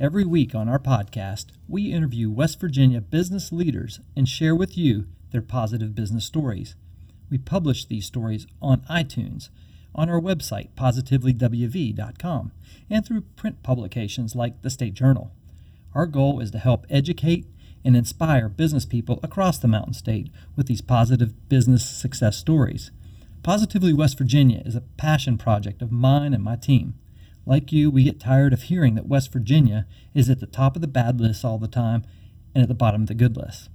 Every week on our podcast, we interview West Virginia business leaders and share with you their positive business stories. We publish these stories on iTunes, on our website, positivelywv.com, and through print publications like the State Journal. Our goal is to help educate and inspire business people across the Mountain State with these positive business success stories. Positively West Virginia is a passion project of mine and my team. Like you, we get tired of hearing that West Virginia is at the top of the bad list all the time and at the bottom of the good list.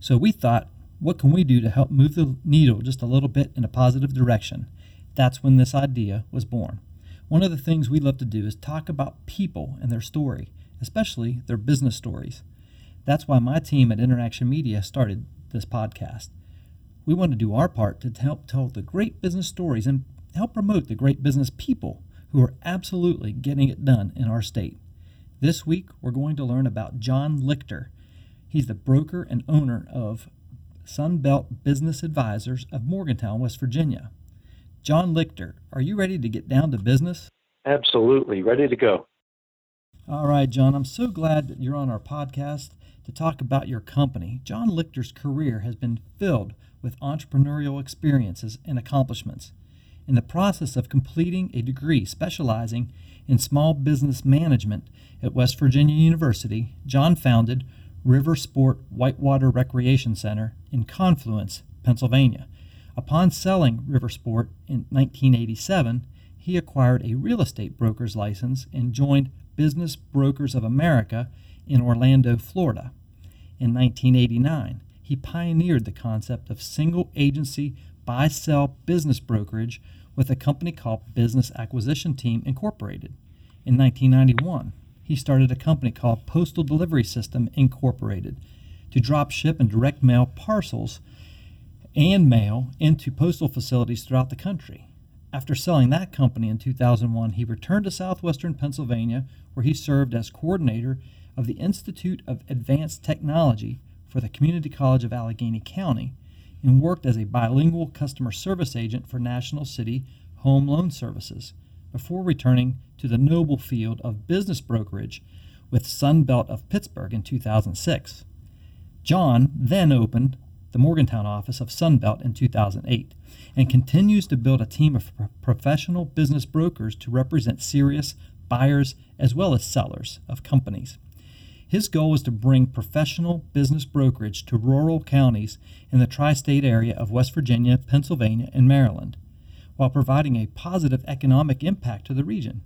So we thought, what can we do to help move the needle just a little bit in a positive direction? That's when this idea was born. One of the things we love to do is talk about people and their story, especially their business stories. That's why my team at Interaction Media started this podcast. We want to do our part to help tell the great business stories and help promote the great business people who are absolutely getting it done in our state. This week, we're going to learn about John Lichter. He's the broker and owner of Sunbelt Business Advisors of Morgantown, West Virginia. John Lichter, are you ready to get down to business? Absolutely, ready to go. All right, John, I'm so glad that you're on our podcast to talk about your company. John Lichter's career has been filled with entrepreneurial experiences and accomplishments in the process of completing a degree specializing in small business management at West Virginia University, John founded River Sport Whitewater Recreation Center in Confluence, Pennsylvania. Upon selling River Sport in 1987, he acquired a real estate broker's license and joined Business Brokers of America in Orlando, Florida. In 1989, he pioneered the concept of single agency buy sell business brokerage with a company called Business Acquisition Team Incorporated. In 1991, he started a company called Postal Delivery System Incorporated to drop ship and direct mail parcels and mail into postal facilities throughout the country. After selling that company in 2001, he returned to southwestern Pennsylvania, where he served as coordinator of the Institute of Advanced Technology for the Community College of Allegheny County and worked as a bilingual customer service agent for National City Home Loan Services before returning to the noble field of business brokerage with Sunbelt of Pittsburgh in 2006. John then opened the Morgantown office of Sunbelt in 2008 and continues to build a team of professional business brokers to represent serious buyers as well as sellers of companies. His goal was to bring professional business brokerage to rural counties in the tri state area of West Virginia, Pennsylvania, and Maryland, while providing a positive economic impact to the region.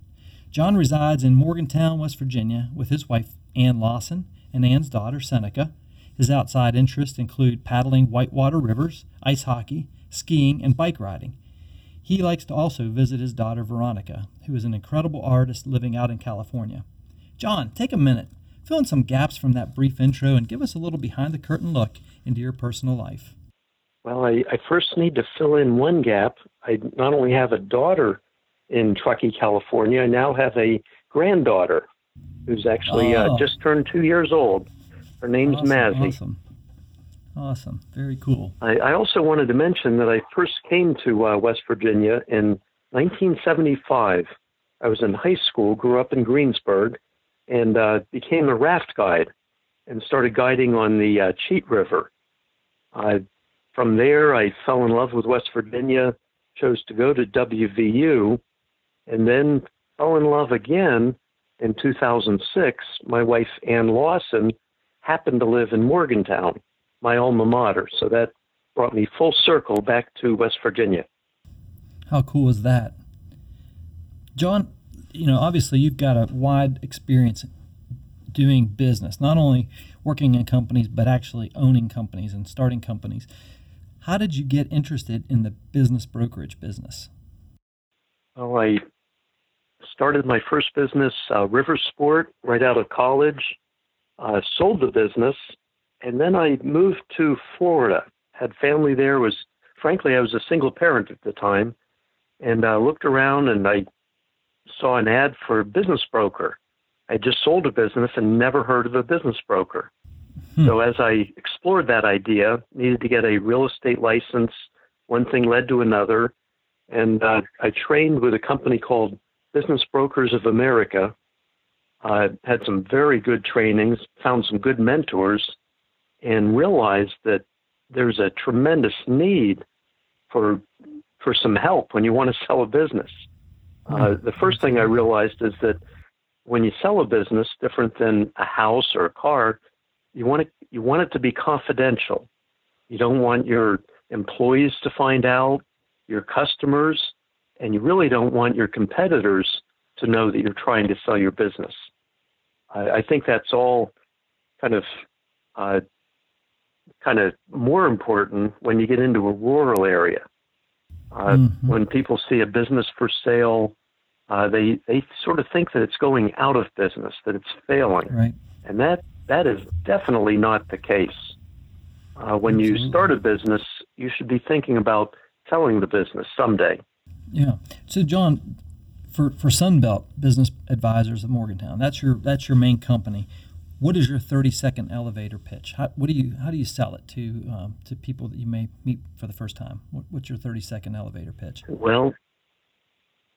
John resides in Morgantown, West Virginia, with his wife, Ann Lawson, and Ann's daughter, Seneca. His outside interests include paddling whitewater rivers, ice hockey, skiing, and bike riding. He likes to also visit his daughter, Veronica, who is an incredible artist living out in California. John, take a minute Fill in some gaps from that brief intro and give us a little behind the curtain look into your personal life. Well, I, I first need to fill in one gap. I not only have a daughter in Truckee, California, I now have a granddaughter who's actually uh, oh. uh, just turned two years old. Her name's awesome, Mazzy. Awesome. Awesome. Very cool. I, I, also wanted to mention that I first came to uh, West Virginia in 1975. I was in high school, grew up in Greensburg, and uh, became a raft guide and started guiding on the uh, Cheat River. Uh, from there, I fell in love with West Virginia, chose to go to WVU, and then fell in love again in 2006. My wife, Ann Lawson, happened to live in Morgantown, my alma mater. So that brought me full circle back to West Virginia. How cool is that? John, you know, obviously you've got a wide experience doing business, not only working in companies, but actually owning companies and starting companies. How did you get interested in the business brokerage business? Well, I started my first business, uh, River Sport, right out of college. uh, sold the business, and then I moved to Florida. Had family there. Was frankly, I was a single parent at the time, and I looked around and I saw an ad for a business broker. I just sold a business and never heard of a business broker. Hmm. So as I explored that idea, needed to get a real estate license. One thing led to another, and uh, I trained with a company called Business Brokers of America. Uh, had some very good trainings, found some good mentors, and realized that there's a tremendous need for for some help when you want to sell a business. Uh, the first thing I realized is that when you sell a business, different than a house or a car, you want it you want it to be confidential. You don't want your employees to find out, your customers, and you really don't want your competitors to know that you're trying to sell your business. I, I think that's all kind of uh, kind of more important when you get into a rural area. Uh, mm-hmm. When people see a business for sale, uh, they they sort of think that it's going out of business, that it's failing, right. and that that is definitely not the case. Uh, when Absolutely. you start a business, you should be thinking about selling the business someday. Yeah. So, John, for for Sunbelt Business Advisors of Morgantown, that's your that's your main company. What is your thirty second elevator pitch? How, what do you how do you sell it to um, to people that you may meet for the first time? What, what's your thirty second elevator pitch? Well,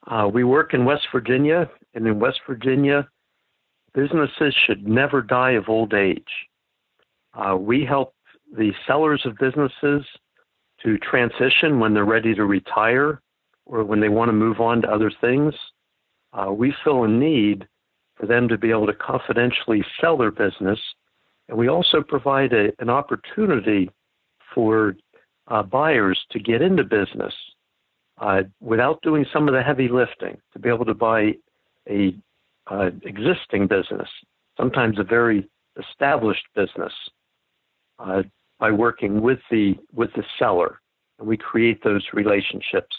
uh, we work in West Virginia, and in West Virginia, businesses should never die of old age. Uh, we help the sellers of businesses to transition when they're ready to retire or when they want to move on to other things. Uh, we fill a need for them to be able to confidentially sell their business. And we also provide a, an opportunity for uh, buyers to get into business uh, without doing some of the heavy lifting, to be able to buy a uh, existing business, sometimes a very established business, uh, by working with the with the seller, and we create those relationships.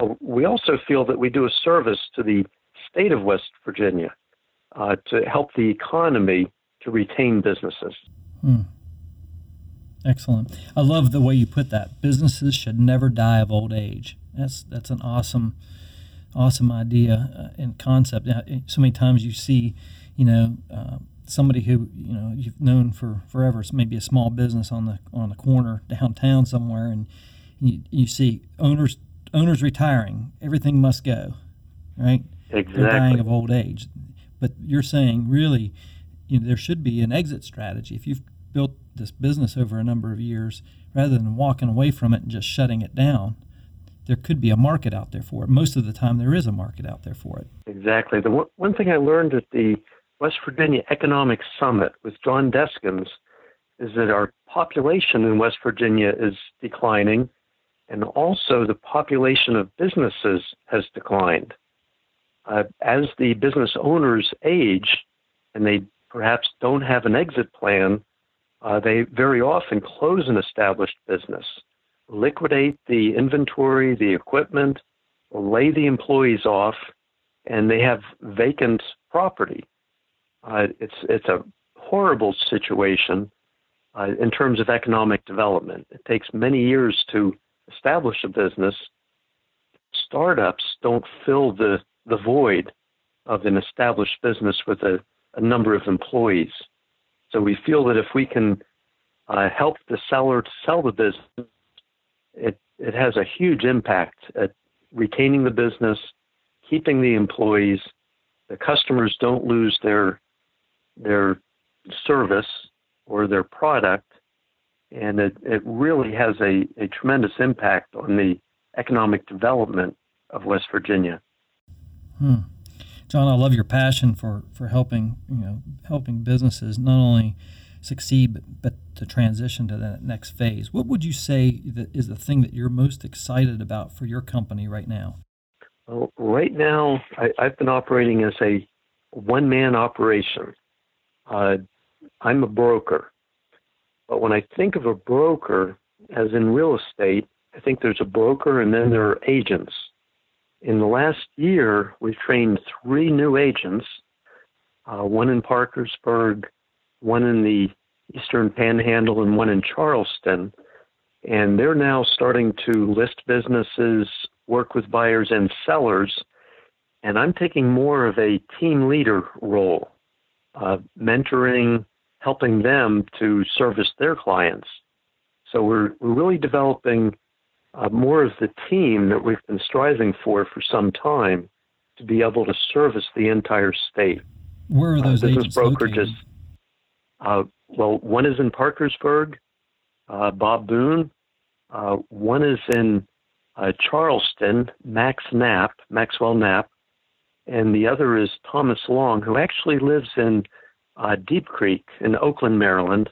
Uh, we also feel that we do a service to the state of West Virginia uh, to help the economy to retain businesses. Hmm. Excellent. I love the way you put that. Businesses should never die of old age. That's that's an awesome, awesome idea uh, and concept. So many times you see, you know, uh, somebody who you know you've known for forever. It's maybe a small business on the on the corner downtown somewhere, and you, you see owners owners retiring. Everything must go, right? Exactly. They're dying of old age. But you're saying really, you know, there should be an exit strategy. If you've built this business over a number of years, rather than walking away from it and just shutting it down, there could be a market out there for it. Most of the time, there is a market out there for it. Exactly. The one, one thing I learned at the West Virginia Economic Summit with John Deskins is that our population in West Virginia is declining, and also the population of businesses has declined uh, as the business owners age and they perhaps don't have an exit plan, uh, they very often close an established business, liquidate the inventory, the equipment, lay the employees off, and they have vacant property. Uh, it's it's a horrible situation uh, in terms of economic development. It takes many years to establish a business. Startups don't fill the the void of an established business with a, a number of employees. So we feel that if we can uh, help the seller to sell the business, it, it has a huge impact at retaining the business, keeping the employees. The customers don't lose their their service or their product, and it, it really has a, a tremendous impact on the economic development of West Virginia. Hmm. John, I love your passion for, for helping you know helping businesses not only succeed but, but to transition to that next phase. What would you say that is the thing that you're most excited about for your company right now? Well, right now, I, have been operating as a one man operation. Uh, I'm a broker. But when I think of a broker, as in real estate, I think there's a broker and then there are agents. In the last year, we've trained three new agents, uh, one in Parkersburg, one in the Eastern Panhandle and one in Charleston. And they're now starting to list businesses, work with buyers and sellers. And I'm taking more of a team leader role, uh, mentoring, helping them to service their clients. So we're, we're really developing uh, more of the team that we've been striving for for some time to be able to service the entire state. Where are uh, those uh, business brokerages? Uh, well, one is in Parkersburg, uh, Bob Boone. Uh, one is in Charleston, Max Knapp, Maxwell Knapp, and the other is Thomas Long, who actually lives in Deep Creek in Oakland, Maryland,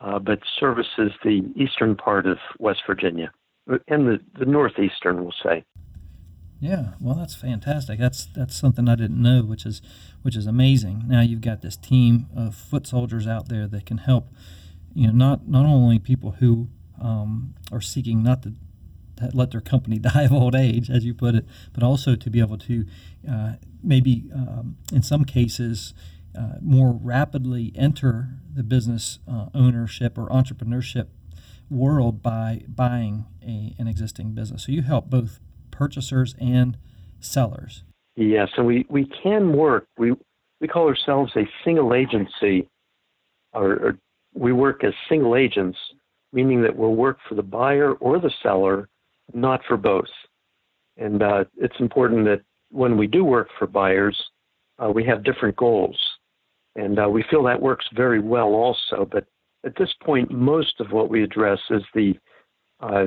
but services the eastern part of West Virginia and the, the northeastern, we'll say. Yeah, well, that's fantastic. That's that's something I didn't know, which is which is amazing. Now you've got this team of foot soldiers out there that can help. You know, not not only people who um, are seeking not to, let their company die of old age, as you put it, but also to be able to uh, maybe um, in some cases uh, more rapidly enter the business uh, ownership or entrepreneurship world by buying a, an existing business. So you help both purchasers and sellers. Yes, and we, we can work. We we call ourselves a single agency, or, or we work as single agents, meaning that we'll work for the buyer or the seller, not for both. And uh, it's important that when we do work for buyers, uh, we have different goals, and uh, we feel that works very well also. But at this point, most of what we address is the uh,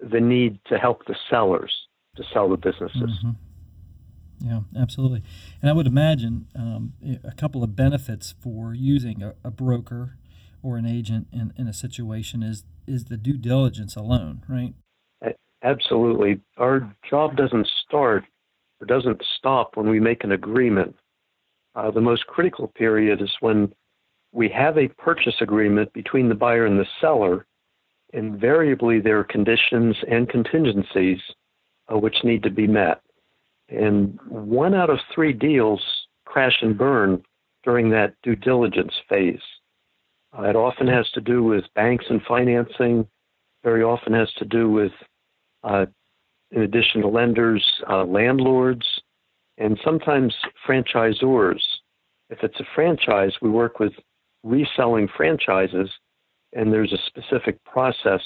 the need to help the sellers to sell the businesses. Mm-hmm. Yeah, absolutely. And I would imagine um, a couple of benefits for using a, a broker or an agent in, in a situation is is the due diligence alone, right? Absolutely. Our job doesn't start or doesn't stop when we make an agreement. Uh, the most critical period is when we have a purchase agreement between the buyer and the seller. Invariably, there are conditions and contingencies uh, which need to be met. And one out of three deals crash and burn during that due diligence phase. Uh, it often has to do with banks and financing, very often has to do with, uh, in addition to lenders, uh, landlords, and sometimes franchisors. If it's a franchise, we work with reselling franchises, and there's a specific process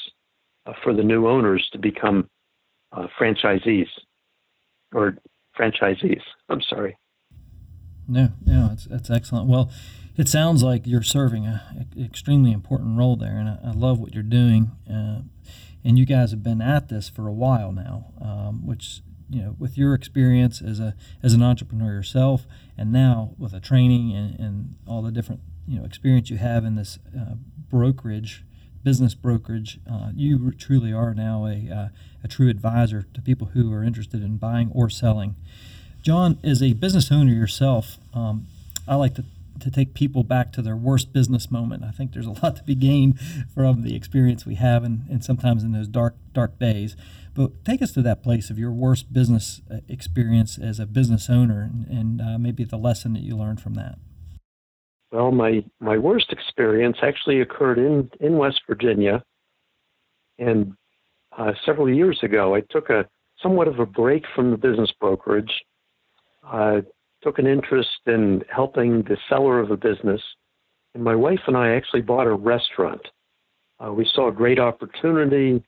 uh, for the new owners to become uh, franchisees or franchisees. I'm sorry. No, no, that's that's excellent. Well, it sounds like you're serving an extremely important role there, and I, I love what you're doing. Uh, and you guys have been at this for a while now, um, which you know, with your experience as a as an entrepreneur yourself, and now with a training and, and all the different you know experience you have in this uh, brokerage business brokerage, uh, you truly are now a, uh, a true advisor to people who are interested in buying or selling. John, as a business owner yourself, um, I like to, to take people back to their worst business moment. I think there's a lot to be gained from the experience we have, and, and sometimes in those dark dark days. But take us to that place of your worst business uh, experience as a business owner, and, and uh, maybe the lesson that you learned from that. Well, my, my worst experience actually occurred in, in West Virginia. And uh, several years ago, I took a somewhat of a break from the business brokerage. I took an interest in helping the seller of a business. And my wife and I actually bought a restaurant. Uh, we saw a great opportunity,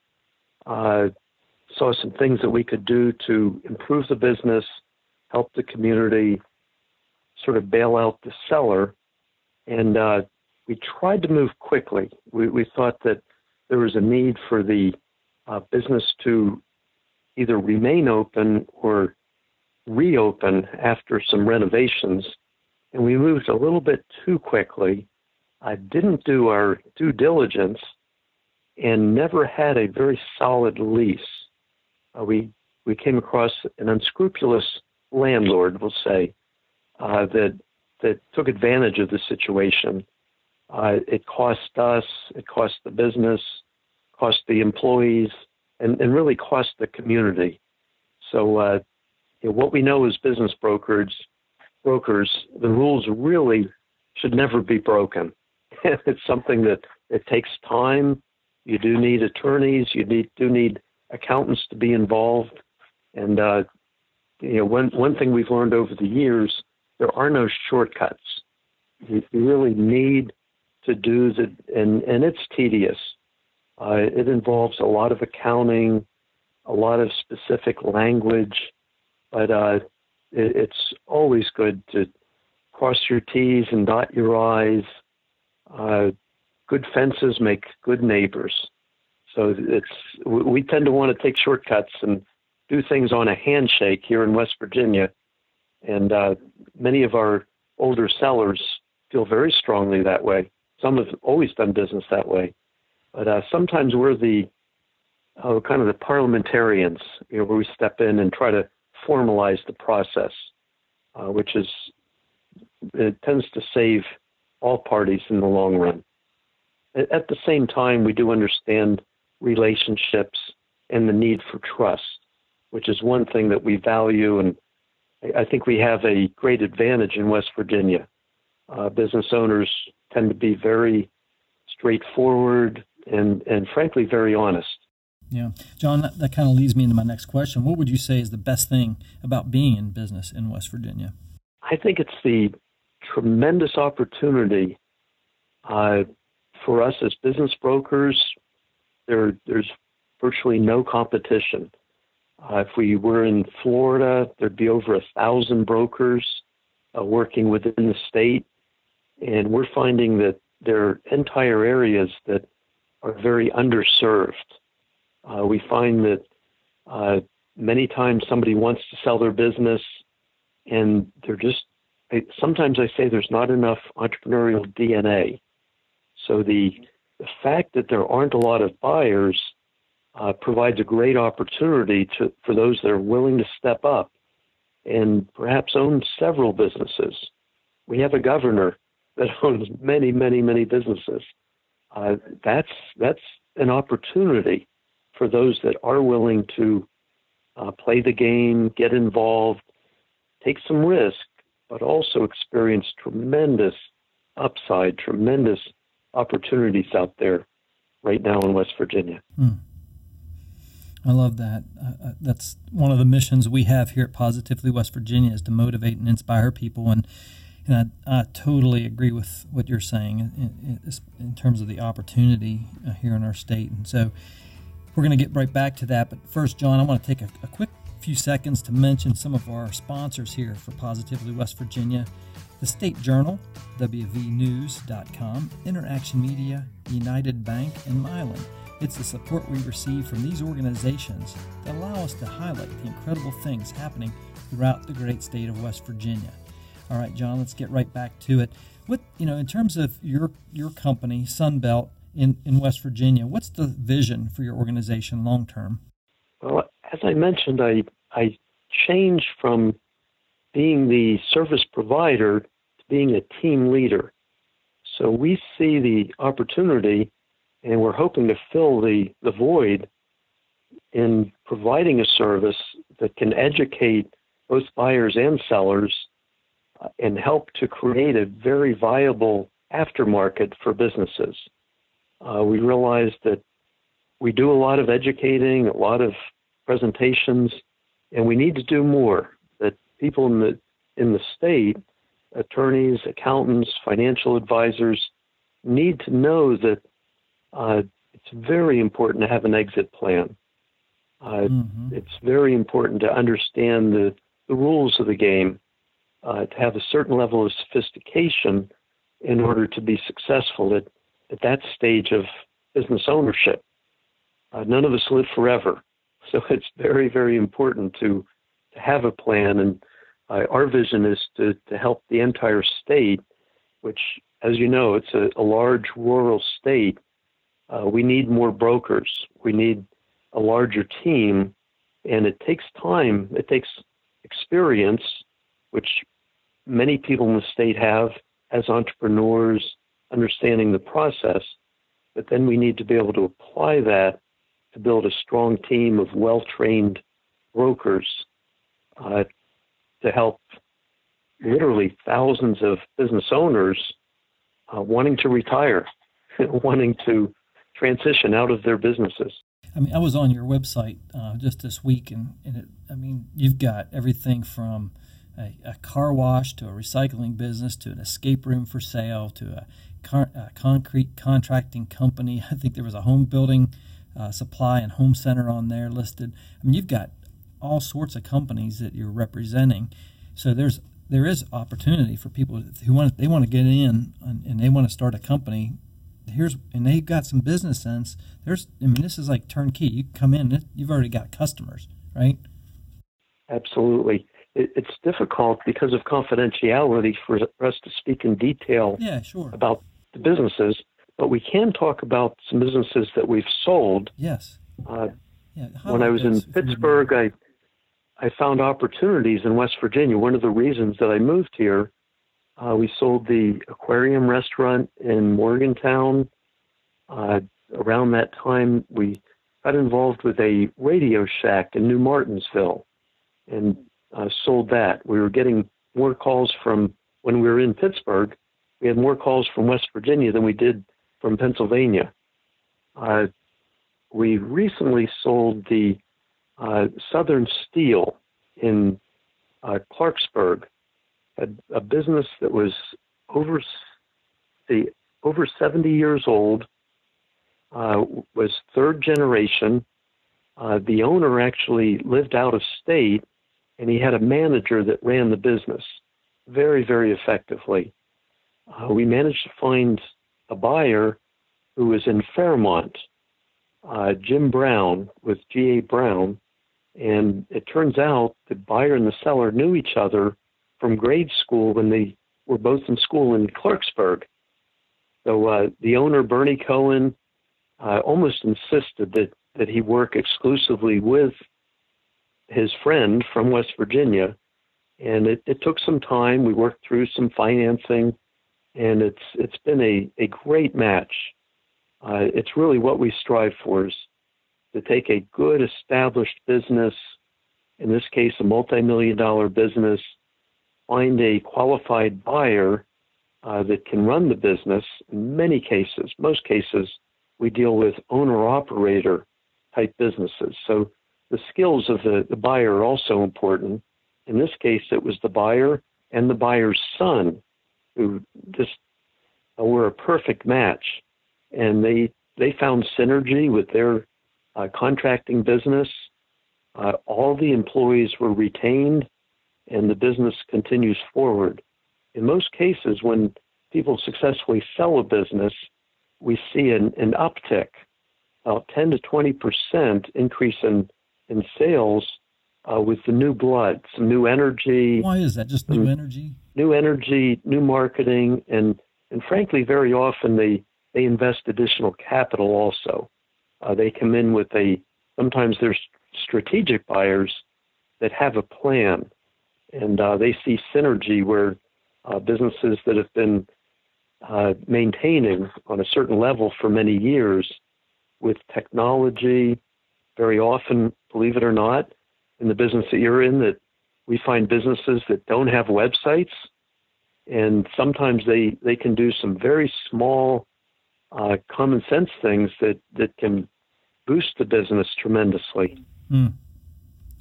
uh, saw some things that we could do to improve the business, help the community, sort of bail out the seller and uh, we tried to move quickly. We, we, thought that there was a need for the uh, business to either remain open or reopen after some renovations, and we moved a little bit too quickly. I didn't do our due diligence and never had a very solid lease. Uh, we we came across an unscrupulous landlord, we'll say, uh, that that took advantage of the situation. Uh, it cost us, it cost the business, cost the employees, and, and really cost the community. So, uh, you know, what we know as business brokers, brokers, the rules really should never be broken. it's something that it takes time. You do need attorneys. You need do need accountants to be involved. And uh, you know, one one thing we've learned over the years, there are no shortcuts. You, really need to do the, and and it's tedious. Uh, it involves a lot of accounting, a lot of specific language, but uh, it, it's always good to cross your T's and dot your I's. Uh, good fences make good neighbors. So it's we tend to want to take shortcuts and do things on a handshake here in West Virginia, and uh, many of our older sellers feel very strongly that way. Some have always done business that way, but uh, sometimes we're the uh, kind of the parliamentarians, you know, where we step in and try to formalize the process, uh, which is it tends to save all parties in the long run. At the same time, we do understand relationships and the need for trust, which is one thing that we value, and I think we have a great advantage in West Virginia. Uh, business owners tend to be very straightforward and, and frankly very honest. Yeah. John, that, that kind of leads me into my next question. What would you say is the best thing about being in business in West Virginia? I think it's the tremendous opportunity uh, for us as business brokers. There, there's virtually no competition. Uh, if we were in Florida, there'd be over a thousand brokers uh, working within the state, and we're finding that there are entire areas that are very underserved. Uh, we find that uh, many times somebody wants to sell their business and they're just, sometimes I say there's not enough entrepreneurial DNA. So the, the fact that there aren't a lot of buyers uh, provides a great opportunity to, for those that are willing to step up and perhaps own several businesses. We have a governor that owns many, many, many businesses. Uh, that's that's an opportunity for those that are willing to uh, play the game, get involved, take some risk, but also experience tremendous upside, tremendous opportunities out there right now in West Virginia. Mm. I love that. Uh, uh, that's one of the missions we have here at Positively West Virginia is to motivate and inspire people. And and I, I totally agree with what you're saying in, in, in terms of the opportunity uh, here in our state. And so we're going to get right back to that. But first, John, I want to take a, a quick few seconds to mention some of our sponsors here for Positively West Virginia the State Journal, WVNews.com, Interaction Media, United Bank, and Mylan. It's the support we receive from these organizations that allow us to highlight the incredible things happening throughout the great state of West Virginia. All right, John, let's get right back to it. What you know, in terms of your your company, Sunbelt in, in West Virginia, what's the vision for your organization long term? Well, as I mentioned, I I changed from being the service provider to being a team leader. So we see the opportunity and we're hoping to fill the, the void in providing a service that can educate both buyers and sellers uh, and help to create a very viable aftermarket for businesses. Uh, we realize that we do a lot of educating, a lot of presentations, and we need to do more. That people in the in the state, attorneys, accountants, financial advisors, need to know that uh, it's very important to have an exit plan. Uh, mm-hmm. It's very important to understand the, the rules of the game uh, to have a certain level of sophistication in order to be successful at, at that stage of business ownership. Uh, none of us live forever, so it's very, very important to, to have a plan. And uh, our vision is to, to help the entire state, which, as you know, it's a, a large rural state. Uh, we need more brokers. We need a larger team, and it takes time. It takes experience, which many people in the state have as entrepreneurs, understanding the process, but then we need to be able to apply that to build a strong team of well trained brokers uh, to help literally thousands of business owners uh, wanting to retire, wanting to transition out of their businesses. I mean, I was on your website uh, just this week, and, and it, I mean, you've got everything from a, a, car wash to a recycling business to an escape room for sale to a, a concrete contracting company. I think there was a home building uh, supply and home center on there listed. I mean, you've got all sorts of companies that you're representing. So there's there is opportunity for people who want they want to get in and, and they want to start a company. Here's and they've got some business sense. There's I mean this is like turnkey. You come in, you've already got customers, right? Absolutely. It, it's difficult because of confidentiality for us to speak in detail yeah, sure. about the businesses, but we can talk about some businesses that we've sold. Yes. Uh, yeah, when I was in Pittsburgh, I I found opportunities in West Virginia. One of the reasons that I moved here, uh, we sold the aquarium restaurant in Morgantown. Uh, around that time, we got involved with a Radio Shack in New Martinsville and uh, sold that. We were getting more calls from when we were in Pittsburgh. We had more calls from West Virginia than we did from Pennsylvania. Uh, we recently sold the uh, Southern Steel in uh, Clarksburg, a, a, business that was over the over 70 years old, uh, was third generation. Uh, the owner actually lived out of state, and he had a manager that ran the business very, very effectively. Uh, we managed to find a buyer who was in Fairmont, uh, Jim Brown with G.A. Brown, and it turns out the buyer and the seller knew each other from grade school when they were both in school in Clarksburg. So uh, the owner, Bernie Cohen, uh, almost insisted that, that he work exclusively with his friend from West Virginia. And it, it took some time. We worked through some financing, and it's it's been a, a great match. Uh, it's really what we strive for is to take a good established business, in this case, a multi million dollar business, find a qualified buyer uh, that can run the business. In many cases, most cases, we deal with owner operator type businesses. So the skills of the, the buyer are also important. In this case, it was the buyer and the buyer's son who just uh, were a perfect match. And they, they found synergy with their uh, contracting business. Uh, all the employees were retained and the business continues forward. In most cases, when people successfully sell a business, we see an, an uptick, about 10 to 20 percent increase in, in sales uh, with the new blood, some new energy. Why is that? Just new energy? New energy, new marketing, and and frankly, very often they they invest additional capital also. Uh, they come in with a, sometimes there's strategic buyers that have a plan and uh, they see synergy where uh, businesses that have been uh, maintaining on a certain level for many years with technology, very often, believe it or not, in the business that you're in, that we find businesses that don't have websites, and sometimes they, they can do some very small uh, common sense things that, that can boost the business tremendously. Mm.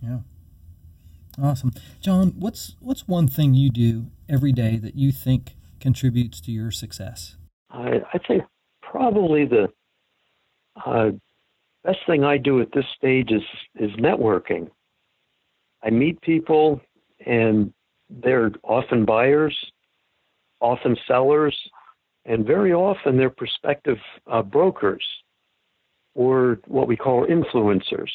Yeah. Awesome. John, what's what's one thing you do every day that you think contributes to your success? I, I think probably the uh, best thing I do at this stage is is networking. I meet people, and they're often buyers, often sellers, and very often they're prospective uh, brokers or what we call influencers.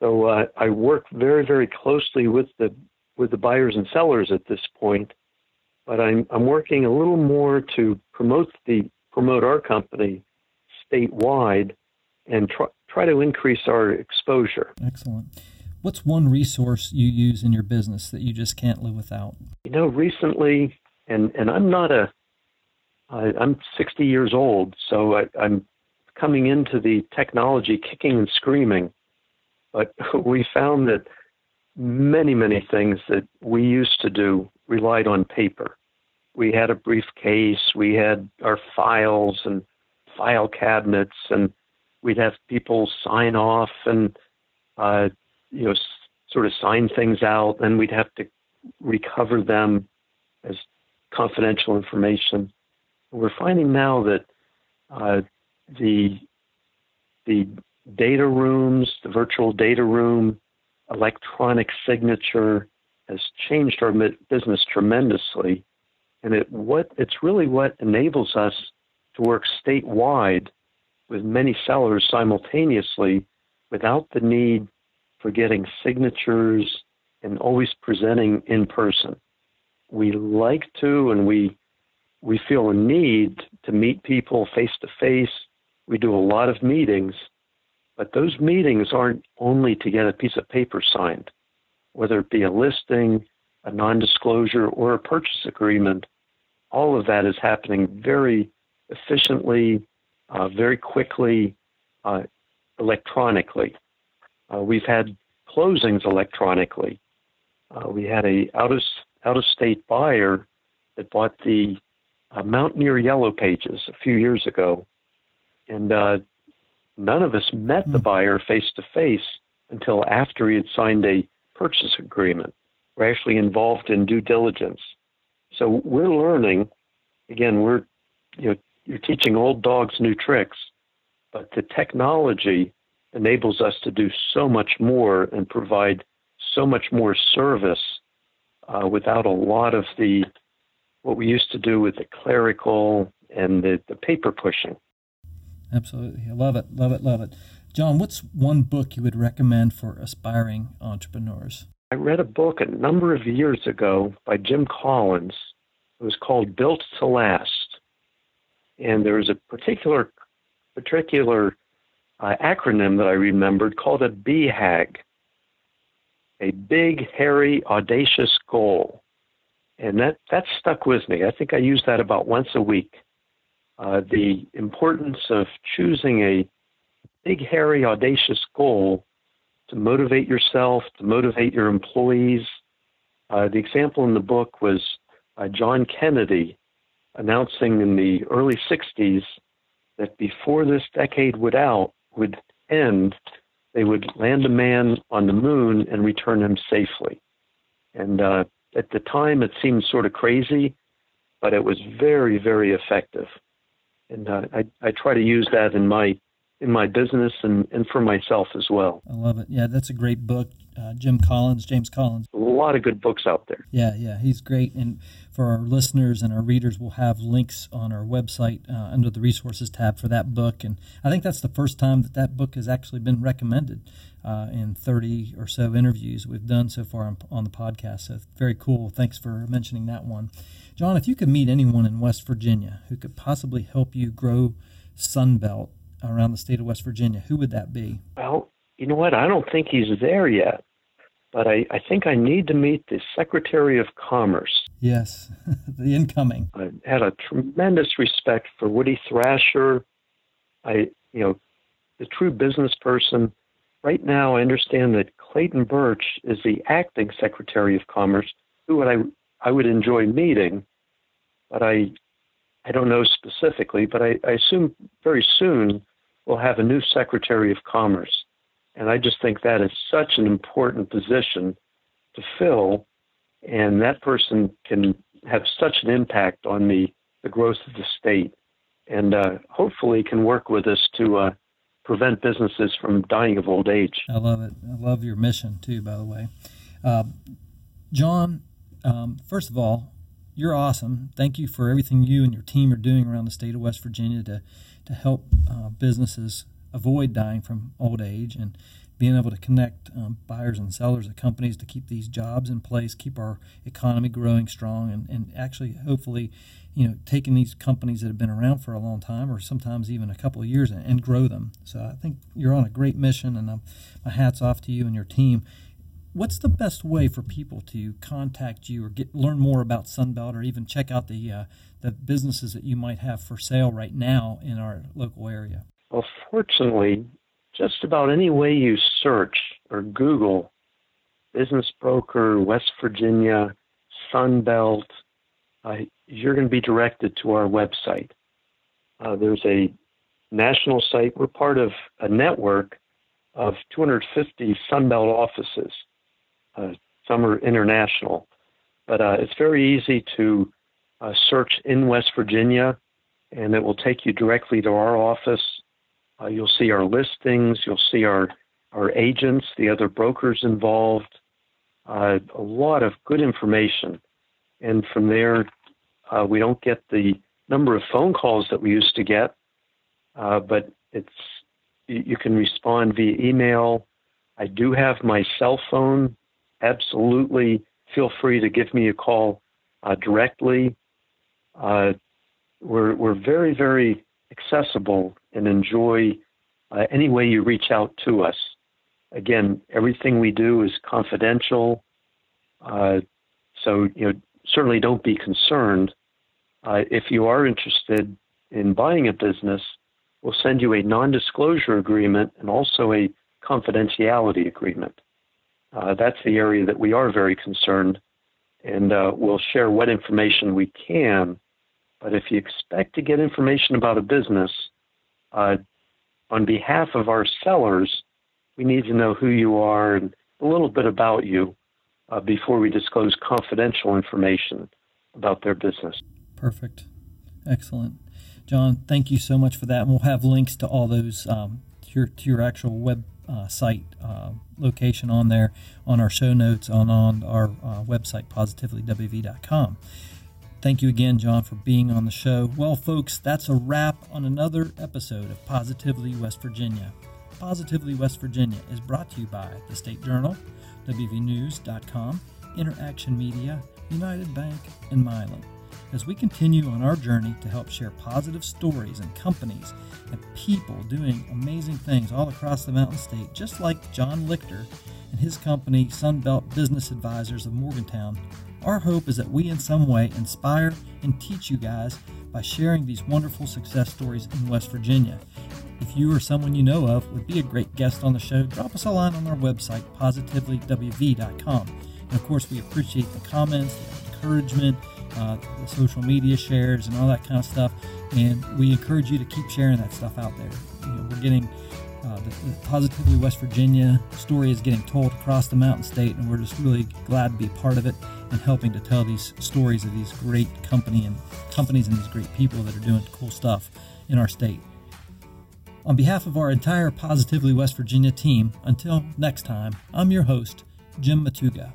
So uh, I work very, very closely with the with the buyers and sellers at this point, but I'm I'm working a little more to promote the promote our company statewide and try try to increase our exposure. Excellent. What's one resource you use in your business that you just can't live without? You know, recently, and and I'm not a I, I'm 60 years old, so I, I'm coming into the technology kicking and screaming. But we found that many, many things that we used to do relied on paper, we had a briefcase, we had our files and file cabinets, and we'd have people sign off and uh, you know sort of sign things out, and we'd have to recover them as confidential information. We're finding now that uh, the the data rooms, the virtual data room, electronic signature has changed our business tremendously, and it what it's really what enables us to work statewide with many sellers simultaneously without the need for getting signatures and always presenting in person. We like to and we we feel a need to meet people face to face. We do a lot of meetings, but those meetings aren't only to get a piece of paper signed, whether it be a listing, a non disclosure, or a purchase agreement. All of that is happening very efficiently, uh, very quickly, uh, electronically. Uh, we've had closings electronically. Uh, we had a out of out of state buyer that bought the uh, Mountaineer Yellow Pages a few years ago, and uh, None of us met the hmm. buyer face to face until after he had signed a purchase agreement. We're actually involved in due diligence. So we're learning. Again, we're you know you're teaching old dogs new tricks, but the technology enables us to do so much more and provide so much more service uh, without a lot of the what we used to do with the clerical and the, the paper pushing. Absolutely. I love it. Love it. Love it. John, what's one book you would recommend for aspiring entrepreneurs? I read a book a number of years ago by Jim Collins. It was called Built to Last. And there was a particular particular uh, acronym that I remembered called a BHAG, a big, hairy, audacious goal. And that, that stuck with me. I think I use that about once a week uh, the importance of choosing a big, hairy, audacious goal to motivate yourself, to motivate your employees. Uh, the example in the book was uh, John Kennedy announcing in the early 60s that before this decade would out would end, they would land a man on the moon and return him safely. And uh, at the time, it seemed sort of crazy, but it was very, very effective and uh, I I try to use that in my in my business and, and for myself as well. I love it. Yeah, that's a great book. Uh, Jim Collins, James Collins. A lot of good books out there. Yeah, yeah, he's great. And for our listeners and our readers, we'll have links on our website uh, under the resources tab for that book. And I think that's the first time that that book has actually been recommended uh, in 30 or so interviews we've done so far on, on the podcast. So very cool. Thanks for mentioning that one. John, if you could meet anyone in West Virginia who could possibly help you grow Sunbelt around the state of West Virginia, who would that be? Well, you know what? I don't think he's there yet, but I, I think I need to meet the Secretary of Commerce. Yes, the incoming. I had a tremendous respect for Woody Thrasher. I, you know, the true business person. Right now, I understand that Clayton Birch is the acting Secretary of Commerce, who would I I would enjoy meeting, but I I don't know specifically, but I, I assume very soon we'll have a new Secretary of Commerce. And I just think that is such an important position to fill, and that person can have such an impact on the, the growth of the state, and uh, hopefully can work with us to uh, prevent businesses from dying of old age. I love it. I love your mission too, by the way. Uh, John, um, first of all, you're awesome. Thank you for everything you and your team are doing around the state of West Virginia to to help uh, businesses avoid dying from old age and being able to connect um, buyers and sellers of companies to keep these jobs in place, keep our economy growing strong, and, and actually, hopefully, you know, taking these companies that have been around for a long time or sometimes even a couple of years and, and grow them. So I think you're on a great mission, and um, my hat's off to you and your team what's the best way for people to contact you or get learn more about Sunbelt or even check out the uh, the businesses that you might have for sale right now in our local area? Well, fortunately, just about any way you search or Google business broker West Virginia Sunbelt, uh, you're going to be directed to our website. Uh, there's a national site. We're part of a network of 250 Sunbelt offices. Uh, some are international, but uh, it's very easy to uh, search in West Virginia, and it will take you directly to our office. Uh, you'll see our listings. You'll see our our agents, the other brokers involved. Uh, a lot of good information, and from there, uh, we don't get the number of phone calls that we used to get, but it's you can respond via email. I do have my cell phone. Absolutely, feel free to give me a call uh, directly. Uh, we're we're very very accessible and enjoy uh, any way you reach out to us. Again, everything we do is confidential, uh, so you know certainly don't be concerned. Uh, if you are interested in buying a business, we'll send you a non-disclosure agreement and also a confidentiality agreement. Uh, that's the area that we are very concerned, and uh, we'll share what information we can but if you expect to get information about a business, uh, on behalf of our sellers, we need to know who you are and a little bit about you uh, before we disclose confidential information about their business. Perfect. Excellent. John, thank you so much for that. And we'll have links to all those um, to, your, to your actual web uh, site uh, location on there on our show notes on, on our uh, website, positivelywv.com. Thank you again, John, for being on the show. Well, folks, that's a wrap on another episode of Positively West Virginia. Positively West Virginia is brought to you by the State Journal, WVNews.com, Interaction Media, United Bank, and Mylan. As we continue on our journey to help share positive stories and companies and people doing amazing things all across the Mountain State, just like John Lichter and his company, Sunbelt Business Advisors of Morgantown, our hope is that we, in some way, inspire and teach you guys by sharing these wonderful success stories in West Virginia. If you or someone you know of would be a great guest on the show, drop us a line on our website, positivelywv.com. And of course, we appreciate the comments, the encouragement, uh, the social media shares, and all that kind of stuff. And we encourage you to keep sharing that stuff out there. You know, we're getting uh, the, the, Positively West Virginia story is getting told across the Mountain State, and we're just really glad to be a part of it and helping to tell these stories of these great company and companies and these great people that are doing cool stuff in our state. On behalf of our entire Positively West Virginia team, until next time, I'm your host, Jim Matuga.